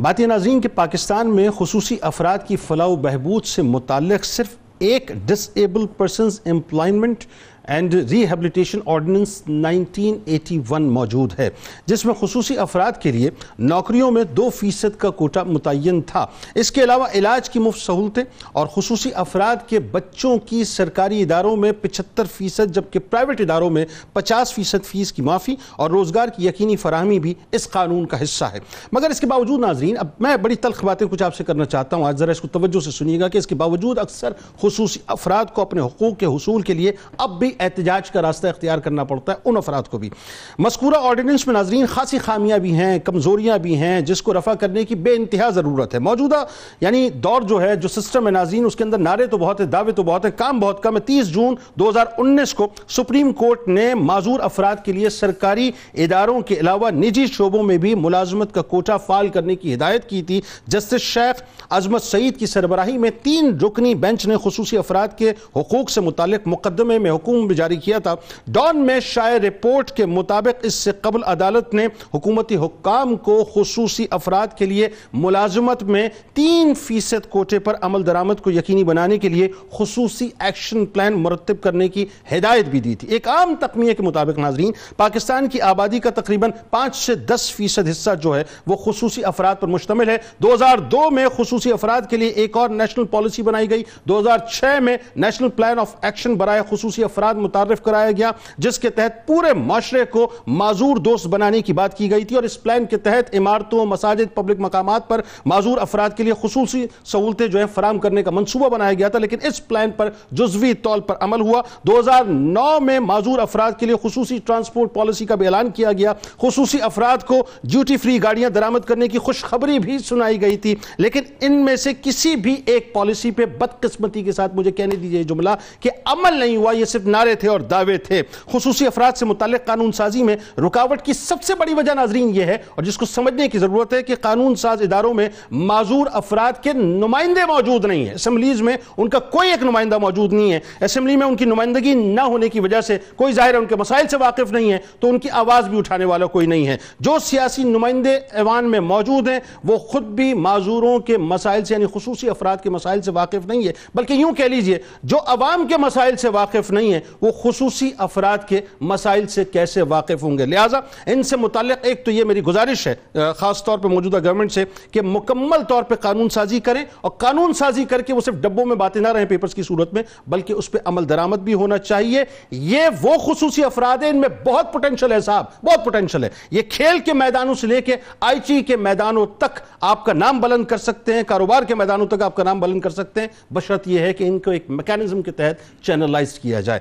بات یہ ناظرین کہ پاکستان میں خصوصی افراد کی فلاح و بہبود سے متعلق صرف ایک disabled persons employment and rehabilitation ordinance nineteen eighty one موجود ہے، جس میں خصوصی افراد کے لیے نوکریوں میں دو فیصد کا کوٹا متعین تھا۔ اس کے علاوہ علاج کی مفت سہولتیں اور خصوصی افراد کے بچوں کی سرکاری اداروں میں پچھتر فیصد، جبکہ پرائیویٹ اداروں میں پچاس فیصد فیس کی معافی اور روزگار کی یقینی فراہمی بھی اس قانون کا حصہ ہے۔ مگر اس کے باوجود ناظرین، اب میں بڑی تلخ باتیں کچھ آپ سے کرنا چاہتا ہوں۔ آج ذرا اس کو توجہ سے سنیے گا کہ اس کے باوجود اکثر خصوصی افراد کو اپنے حقوق کے حصول کے لیے اب بھی احتجاج کا راستہ اختیار کرنا پڑتا ہے ان افراد کو بھی۔ مذکورہ آرڈیننس میں ناظرین خاصی خامیاں بھی ہیں، کمزوریاں بھی ہیں، جس کو رفع کرنے کی بے انتہا ضرورت ہے۔ موجودہ یعنی دور جو ہے، جو سسٹم ہے ناظرین، اس کے اندر نعرے تو بہت ہے دعوے تو بہت ہے کام بہت کم ہے۔ تیس جون دو ہزار انیس کو سپریم کورٹ نے معذور افراد کے لیے سرکاری اداروں کے علاوہ نجی شعبوں میں بھی ملازمت کا کوٹا فعال کرنے کی ہدایت کی تھی۔ جسٹس شیخ عظمت سعید کی سربراہی میں تین رکنی بینچ نے خصوصی افراد کے حقوق سے متعلق مقدمے میں حکومت حکوم بھی جاری کیا تھا۔ ڈان میں شائع رپورٹ کے مطابق اس سے قبل عدالت نے حکومتی حکام کو خصوصی افراد کے لیے ملازمت میں تین فیصد کوٹے پر عمل درامت کو یقینی بنانے کے لیے خصوصی ایکشن پلان مرتب کرنے کی ہدایت بھی دی تھی۔ ایک عام تقمیہ کے مطابق ناظرین، پاکستان کی آبادی کا تقریباً پانچ سے دس فیصد حصہ جو ہے وہ خصوصی افراد پر مشتمل ہے۔ دو ہزار دو میں خصوصی افراد کے لیے ایک اور نیشنل پالیسی بنائی گئی۔ دو ہزار چھ میں نیشنل پلان آف ایکشن برائے خصوصی افراد متعارف کرایا گیا، جس کے تحت پورے معاشرے کو معذور دوست بنانے کی بات کی گئی تھی اور اس پلان کے تحت عمارتوں، مساجد پبلک مقامات پر معذور افراد کے لیے خصوصی سہولتیں جو ہیں فراہم کرنے کا منصوبہ بنایا گیا تھا، لیکن اس پلان پر جزوی طول پر عمل ہوا۔ دو ہزار نو میں معذور افراد کے لیے خصوصی ٹرانسپورٹ پالیسی کا بھی اعلان کیا گیا۔ خصوصی افراد کو ڈیوٹی فری گاڑیاں درامت کرنے کی خوشخبری بھی سنائی گئی تھی۔ لیکن ان میں سے کسی بھی ایک پالیسی پہ بدقسمتی کے ساتھ مجھے کہنے دیجیے جملہ کہ عمل نہیں ہوا، یہ صرف نعرے تھے اور دعوے تھے۔ خصوصی افراد سے متعلق قانون سازی میں رکاوٹ کی سب سے بڑی وجہ ناظرین یہ ہے اور جس کو سمجھنے کی ضرورت ہے کہ قانون ساز اداروں میں معذور افراد کے نمائندے موجود نہیں ہیں۔ اسمبلیز میں ان کا کوئی ایک نمائندہ موجود نہیں ہے۔ اسمبلی میں ان کی نمائندگی نہ ہونے کی وجہ سے کوئی ظاہر ہے ان کے مسائل سے واقف نہیں ہے، تو ان کی آواز بھی اٹھانے والا کوئی نہیں ہے۔ جو سیاسی نمائندے ایوان میں موجود ہیں، وہ خود بھی معذوروں کے مسائل سے یعنی خصوصی افراد کے مسائل سے واقف نہیں ہے بلکہ یوں کہہ لیجیے، جو عوام کے مسائل سے واقف نہیں ہے وہ خصوصی افراد کے مسائل سے کیسے واقف ہوں گے۔ لہٰذا ان سے متعلق ایک تو یہ میری گزارش ہے خاص طور پہ موجودہ گورنمنٹ سے کہ مکمل طور پہ قانون سازی کریں اور قانون سازی کر کے وہ صرف ڈبوں میں باتیں نہ رہیں پیپرز کی صورت میں، بلکہ اس پہ عمل درامت بھی ہونا چاہیے۔ یہ وہ خصوصی افراد ہیں، ان میں بہت پوٹنشل ہے صاحب، بہت پوٹنشل ہے۔ یہ کھیل کے میدانوں سے لے کے آئی چی کے میدانوں تک آپ کا نام بلند کر سکتے ہیں، کاروبار کے میدانوں تک آپ کا نام بلند کر سکتے ہیں۔ بشرط یہ ہے کہ ان کو ایک میکانزم کے تحت چینلائز کیا جائے۔